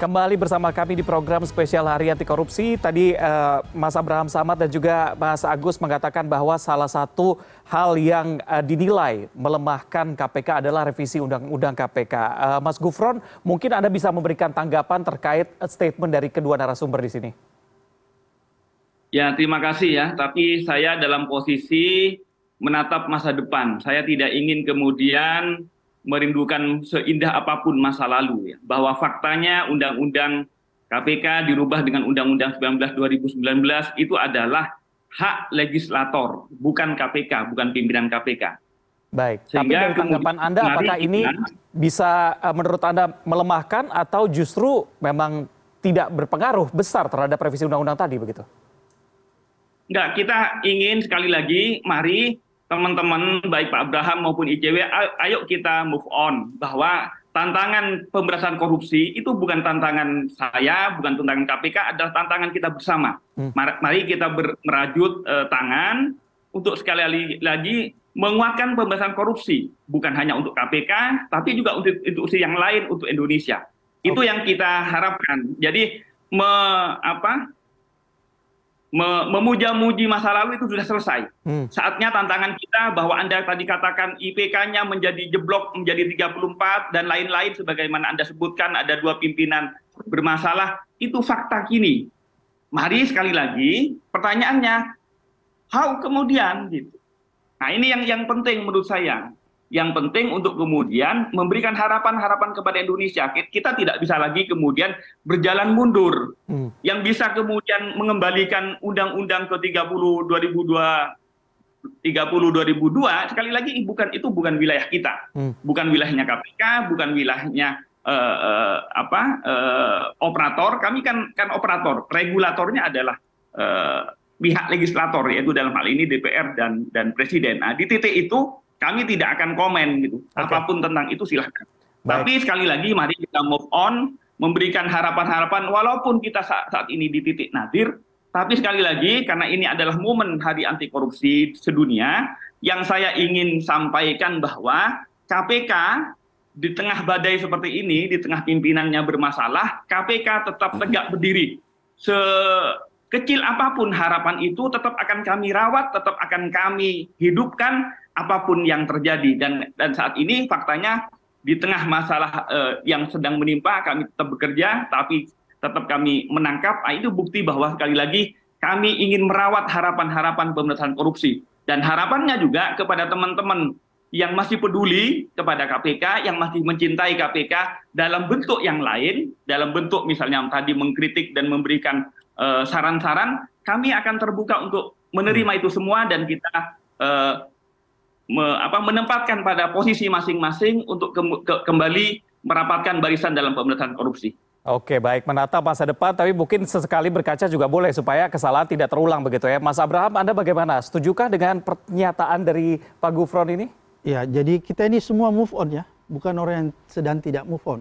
Kembali bersama kami di program spesial Hari Anti Korupsi. Tadi uh, Mas Abraham Samad dan juga Mas Agus mengatakan bahwa salah satu hal yang uh, dinilai melemahkan KPK adalah revisi Undang-Undang KPK. Eh, Mas Gufron, mungkin Anda bisa memberikan tanggapan terkait statement dari kedua narasumber di sini. Ya, terima kasih ya. Tapi saya dalam posisi menatap masa depan. Saya tidak ingin kemudian merindukan seindah apa pun masa lalu ya bahwa faktanya undang-undang KPK dirubah dengan Undang-Undang 19 2019 itu adalah hak legislator bukan KPK bukan pimpinan KPK. Baik, Sehingga tapi dari tanggapan Anda apakah ini bisa eh, menurut Anda melemahkan atau justru memang tidak berpengaruh besar terhadap revisi undang-undang tadi begitu? Enggak, kita ingin sekali lagi mari teman-teman baik Pak Abraham maupun ICW ayo kita move on bahwa tantangan pemberantasan korupsi itu bukan tantangan saya, bukan tantangan KPK, adalah tantangan kita bersama. Hmm. Mari kita merajut uh, tangan untuk sekali lagi menguatkan pemberantasan korupsi, bukan hanya untuk KPK, tapi juga untuk institusi yang lain untuk Indonesia. Itu okay. yang kita harapkan. Jadi me, apa, memuja-muji masa lalu itu sudah selesai. Hmm. Saatnya tantangan kita bahwa Anda tadi katakan IPK-nya menjadi jeblok menjadi 34 dan lain-lain sebagaimana Anda sebutkan ada dua pimpinan bermasalah, itu fakta kini. Mari sekali lagi pertanyaannya how kemudian gitu. Nah, ini yang yang penting menurut saya yang penting untuk kemudian memberikan harapan-harapan kepada Indonesia. Kita tidak bisa lagi kemudian berjalan mundur. Hmm. Yang bisa kemudian mengembalikan Undang-Undang ke 30 2002 30 2002 sekali lagi bukan itu bukan wilayah kita. Hmm. Bukan wilayahnya KPK, bukan wilayahnya uh, uh, apa uh, operator. Kami kan kan operator. Regulatornya adalah uh, pihak legislator yaitu dalam hal ini DPR dan dan presiden. Nah, di titik itu kami tidak akan komen gitu. Okay. Apa pun tentang itu silahkan. Baik. Tapi sekali lagi mari kita move on, memberikan harapan-harapan walaupun kita saat, saat ini di titik nadir, tapi sekali lagi karena ini adalah momen hari anti korupsi sedunia, yang saya ingin sampaikan bahwa KPK di tengah badai seperti ini, di tengah pimpinannya bermasalah, KPK tetap tegak berdiri. Sekecil apa pun harapan itu tetap akan kami rawat, tetap akan kami hidupkan apa pun yang terjadi. Dan dan saat ini faktanya di tengah masalah uh, yang sedang menimpa kami tetap bekerja tapi tetap kami menangkap. Nah, itu bukti bahwa sekali lagi kami ingin merawat harapan-harapan pemberantasan korupsi. Dan harapannya juga kepada teman-teman yang masih peduli kepada KPK, yang masih mencintai KPK dalam bentuk yang lain, dalam bentuk misalnya tadi mengkritik dan memberikan eh, saran-saran, uh, kami akan terbuka untuk menerima hmm. itu semua dan kita uh, me, apa, menempatkan pada posisi masing-masing untuk ke, ke, kembali merapatkan barisan dalam pemberantasan korupsi. Oke, baik menatap masa depan, tapi mungkin sesekali berkaca juga boleh supaya kesalahan tidak terulang begitu ya. Mas Abraham, Anda bagaimana? Setujukah dengan pernyataan dari Pak Gufron ini? Ya, jadi kita ini semua move on ya, bukan orang yang sedang tidak move on.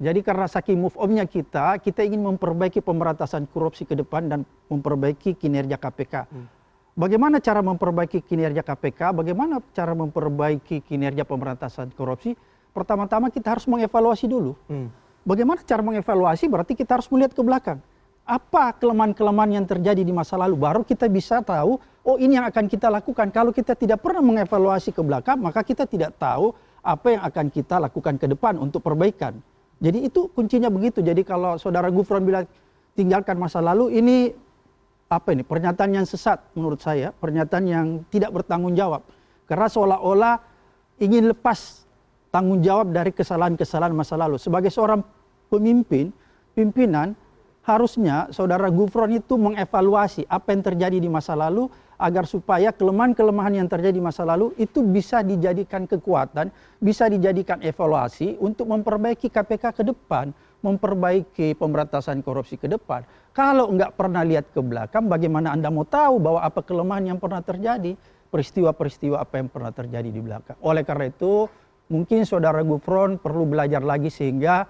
Jadi karena saking move on-nya kita, kita ingin memperbaiki pemberantasan korupsi ke depan dan memperbaiki kinerja KPK. Hmm. Bagaimana cara memperbaiki kinerja KPK? Bagaimana cara memperbaiki kinerja pemberantasan korupsi? Pertama-tama kita harus mengevaluasi dulu. Hmm. Bagaimana cara mengevaluasi? Berarti kita harus melihat ke belakang. Apa kelemahan-kelemahan yang terjadi di masa lalu? Baru kita bisa tahu, oh ini yang akan kita lakukan. Kalau kita tidak pernah mengevaluasi ke belakang, maka kita tidak tahu apa yang akan kita lakukan ke depan untuk perbaikan. Jadi itu kuncinya begitu. Jadi kalau saudara Gufron bilang tinggalkan masa lalu, ini apa ini pernyataan yang sesat menurut saya, pernyataan yang tidak bertanggung jawab. Karena seolah-olah ingin lepas tanggung jawab dari kesalahan-kesalahan masa lalu. Sebagai seorang pemimpin, pimpinan, harusnya saudara Gufron itu mengevaluasi apa yang terjadi di masa lalu agar supaya kelemahan-kelemahan yang terjadi di masa lalu itu bisa dijadikan kekuatan, bisa dijadikan evaluasi untuk memperbaiki KPK ke depan, memperbaiki pemberantasan korupsi ke depan. Kalau nggak pernah lihat ke belakang, bagaimana Anda mau tahu bahwa apa kelemahan yang pernah terjadi? Peristiwa-peristiwa apa yang pernah terjadi di belakang. Oleh karena itu, mungkin saudara Gufron perlu belajar lagi sehingga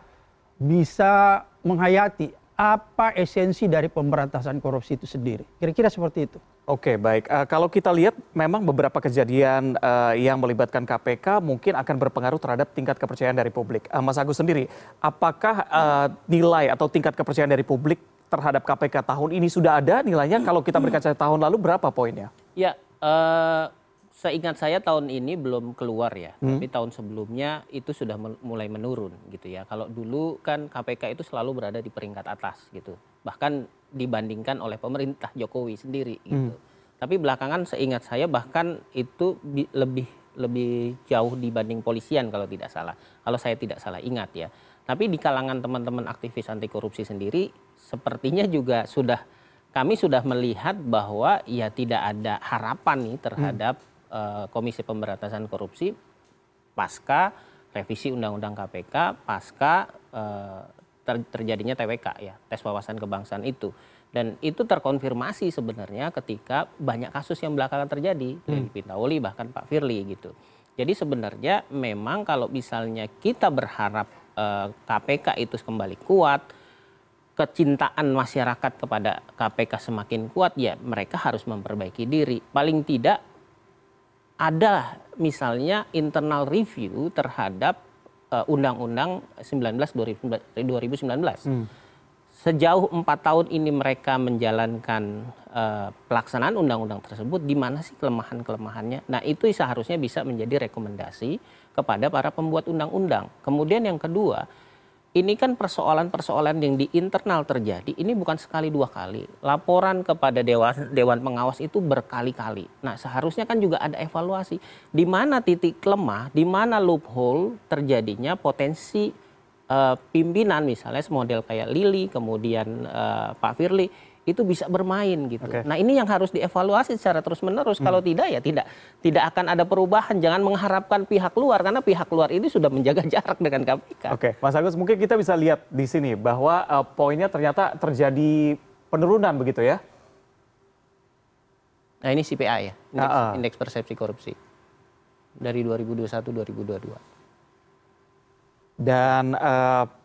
bisa menghayati apa esensi dari pemberantasan korupsi itu sendiri. Kira-kira seperti itu. Oke, baik. Uh, kalau kita lihat memang beberapa kejadian uh, yang melibatkan KPK mungkin akan berpengaruh terhadap tingkat kepercayaan dari publik. Uh, Mas Agus sendiri, apakah uh, nilai atau tingkat kepercayaan dari publik terhadap KPK tahun ini sudah ada nilainya? Kalau kita berkaca tahun lalu berapa poinnya? Ya, uh, seingat saya tahun ini belum keluar ya, hmm. tapi tahun sebelumnya itu sudah mulai menurun gitu ya. Kalau dulu kan KPK itu selalu berada di peringkat atas gitu, bahkan dibandingkan oleh pemerintah Jokowi sendiri gitu. Hmm. Tapi belakangan seingat saya bahkan itu lebih lebih jauh dibanding polisian kalau tidak salah. Kalau saya tidak salah ingat ya. Tapi di kalangan teman-teman aktivis anti korupsi sendiri sepertinya juga sudah kami sudah melihat bahwa ya tidak ada harapan nih terhadap hmm Komisi Pemberantasan Korupsi pasca revisi Undang-Undang KPK, pasca ter terjadinya TWK ya, tes wawasan kebangsaan itu. Dan itu terkonfirmasi sebenarnya ketika banyak kasus yang belakangan terjadi, hmm. dari Pintauli bahkan Pak Firly gitu. Jadi sebenarnya memang kalau misalnya kita berharap uh, eh, KPK itu kembali kuat, kecintaan masyarakat kepada KPK semakin kuat ya mereka harus memperbaiki diri. Paling tidak ada misalnya internal review terhadap uh, Undang-Undang 19 2019. Hmm. Sejauh empat tahun ini mereka menjalankan uh, pelaksanaan undang-undang tersebut, di mana sih kelemahan-kelemahannya? Nah itu seharusnya bisa menjadi rekomendasi kepada para pembuat undang-undang. Kemudian yang kedua, ini kan persoalan-persoalan yang di internal terjadi ini bukan sekali dua kali. Laporan kepada dewan dewan pengawas itu berkali-kali. Nah, seharusnya kan juga ada evaluasi di mana titik lemah, di mana loophole terjadinya potensi uh, pimpinan misalnya model kayak Lili, kemudian uh, Pak Firly itu bisa bermain gitu. Okay. Nah ini yang harus dievaluasi secara terus menerus. Hmm. Kalau tidak ya tidak tidak akan ada perubahan. Jangan mengharapkan pihak luar karena pihak luar ini sudah menjaga jarak dengan KPK. Oke, okay. Mas Agus mungkin kita bisa lihat di sini bahwa uh, poinnya ternyata terjadi penurunan begitu ya? Nah ini CPI ya, indeks, uh -uh. indeks persepsi korupsi dari 2021 2022. Dan uh,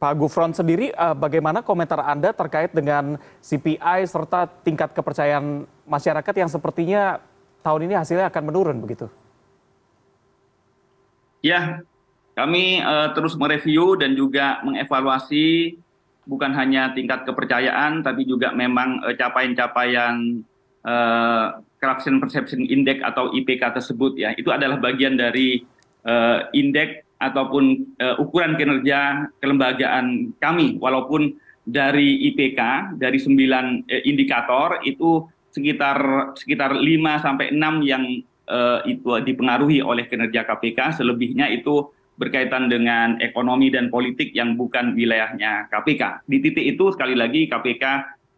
Pak Gufron sendiri, uh, bagaimana komentar Anda terkait dengan CPI serta tingkat kepercayaan masyarakat yang sepertinya tahun ini hasilnya akan menurun begitu? Ya, kami uh, terus mereview dan juga mengevaluasi bukan hanya tingkat kepercayaan, tapi juga memang uh, capaian-capaian uh, Corruption Perception Index atau IPK tersebut ya. Itu adalah bagian dari uh, indeks ataupun uh, ukuran kinerja kelembagaan kami walaupun dari IPK dari sembilan uh, indikator itu sekitar sekitar 5 sampai 6 yang uh, itu dipengaruhi oleh kinerja KPK selebihnya itu berkaitan dengan ekonomi dan politik yang bukan wilayahnya KPK. Di titik itu sekali lagi KPK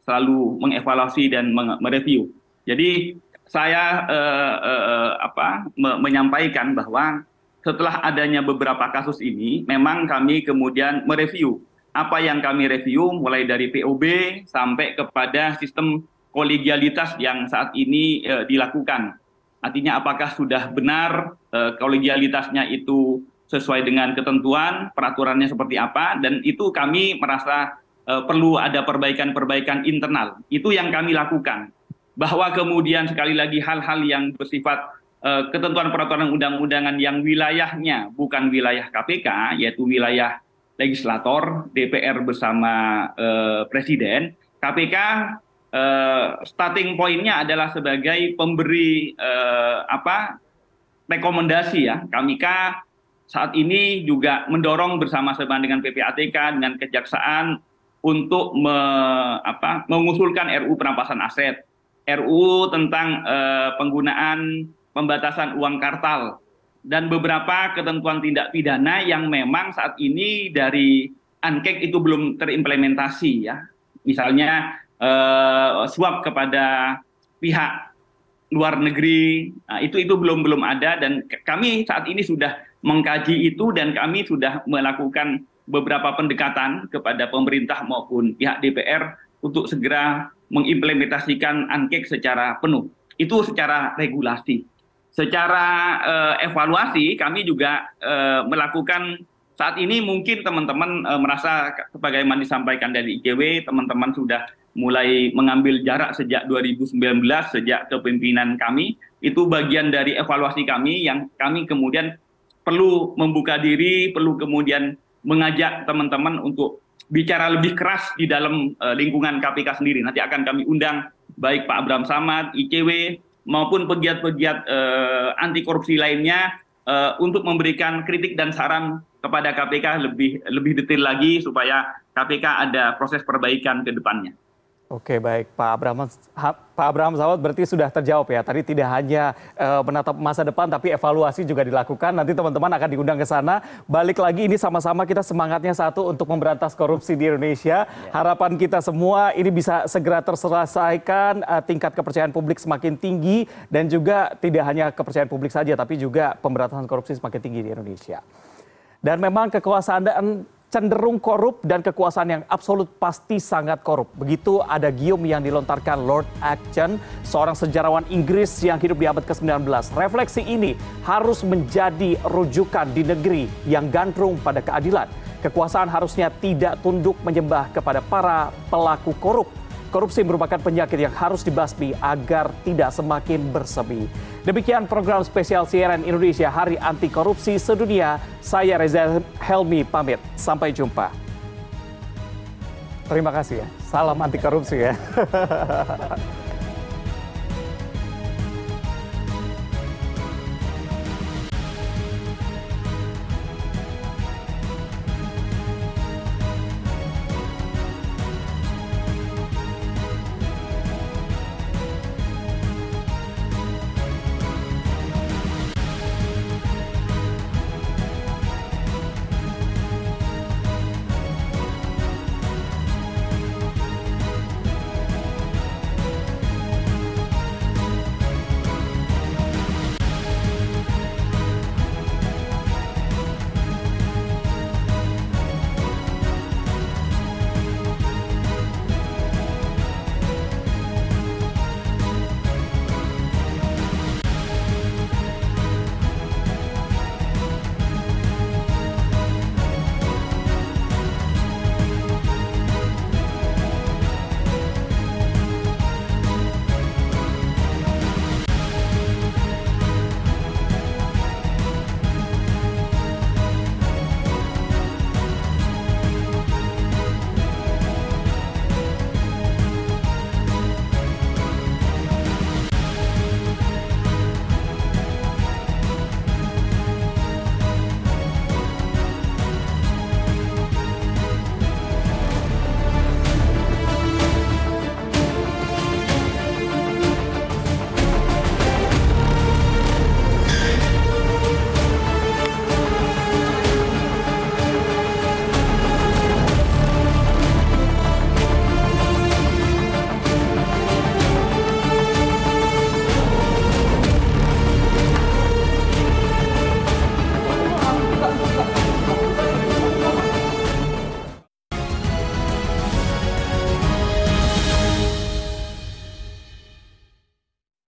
selalu mengevaluasi dan mereview. Jadi saya uh, uh, apa me menyampaikan bahwa setelah adanya beberapa kasus ini, memang kami kemudian mereview apa yang kami review mulai dari POB sampai kepada sistem kolegialitas yang saat ini e, dilakukan. Artinya apakah sudah benar e, kolegialitasnya itu sesuai dengan ketentuan, peraturannya seperti apa, dan itu kami merasa e, perlu ada perbaikan-perbaikan internal. Itu yang kami lakukan. Bahwa kemudian sekali lagi hal-hal yang bersifat ketentuan peraturan undang-undangan yang wilayahnya bukan wilayah KPK, yaitu wilayah legislator, DPR bersama uh, Presiden, KPK eh, starting pointnya adalah sebagai pemberi uh, apa rekomendasi ya. KMK saat ini juga mendorong bersama-sama dengan PPATK dengan Kejaksaan untuk me, apa, mengusulkan RU perampasan aset, RU tentang uh, penggunaan pembatasan uang kartal dan beberapa ketentuan tindak pidana yang memang saat ini dari ankek itu belum terimplementasi ya. Misalnya eh, suap kepada pihak luar negeri nah, itu itu belum belum ada dan kami saat ini sudah mengkaji itu dan kami sudah melakukan beberapa pendekatan kepada pemerintah maupun pihak DPR untuk segera mengimplementasikan ankek secara penuh. Itu secara regulasi secara uh, evaluasi kami juga uh, melakukan saat ini mungkin teman-teman uh, merasa sebagaimana disampaikan dari ICW, teman-teman sudah mulai mengambil jarak sejak 2019 sejak kepemimpinan kami itu bagian dari evaluasi kami yang kami kemudian perlu membuka diri, perlu kemudian mengajak teman-teman untuk bicara lebih keras di dalam uh, lingkungan KPK sendiri. Nanti akan kami undang baik Pak Abraham Samad, ICW maupun pegiat-pegiat uh, anti korupsi lainnya uh, untuk memberikan kritik dan saran kepada KPK lebih lebih detail lagi supaya KPK ada proses perbaikan ke depannya. Oke baik. Pak Abraham Pak Abraham Sawat berarti sudah terjawab ya. Tadi tidak hanya uh, menatap masa depan tapi evaluasi juga dilakukan. Nanti teman-teman akan diundang ke sana. Balik lagi ini sama-sama kita semangatnya satu untuk memberantas korupsi di Indonesia. Ya. harapan kita semua ini bisa segera terselesaikan uh, tingkat kepercayaan publik semakin tinggi dan juga tidak hanya kepercayaan publik saja tapi juga pemberantasan korupsi semakin tinggi di Indonesia. Dan memang kekuasaan cenderung korup dan kekuasaan yang absolut pasti sangat korup. Begitu ada gium yang dilontarkan Lord Acton, seorang sejarawan Inggris yang hidup di abad ke-19. Refleksi ini harus menjadi rujukan di negeri yang gandrung pada keadilan. Kekuasaan harusnya tidak tunduk menyembah kepada para pelaku korup Korupsi merupakan penyakit yang harus dibasmi agar tidak semakin bersemi. Demikian program spesial CNN Indonesia Hari Anti Korupsi Sedunia. Saya Reza Helmi pamit. Sampai jumpa. Terima kasih ya. Salam anti korupsi ya.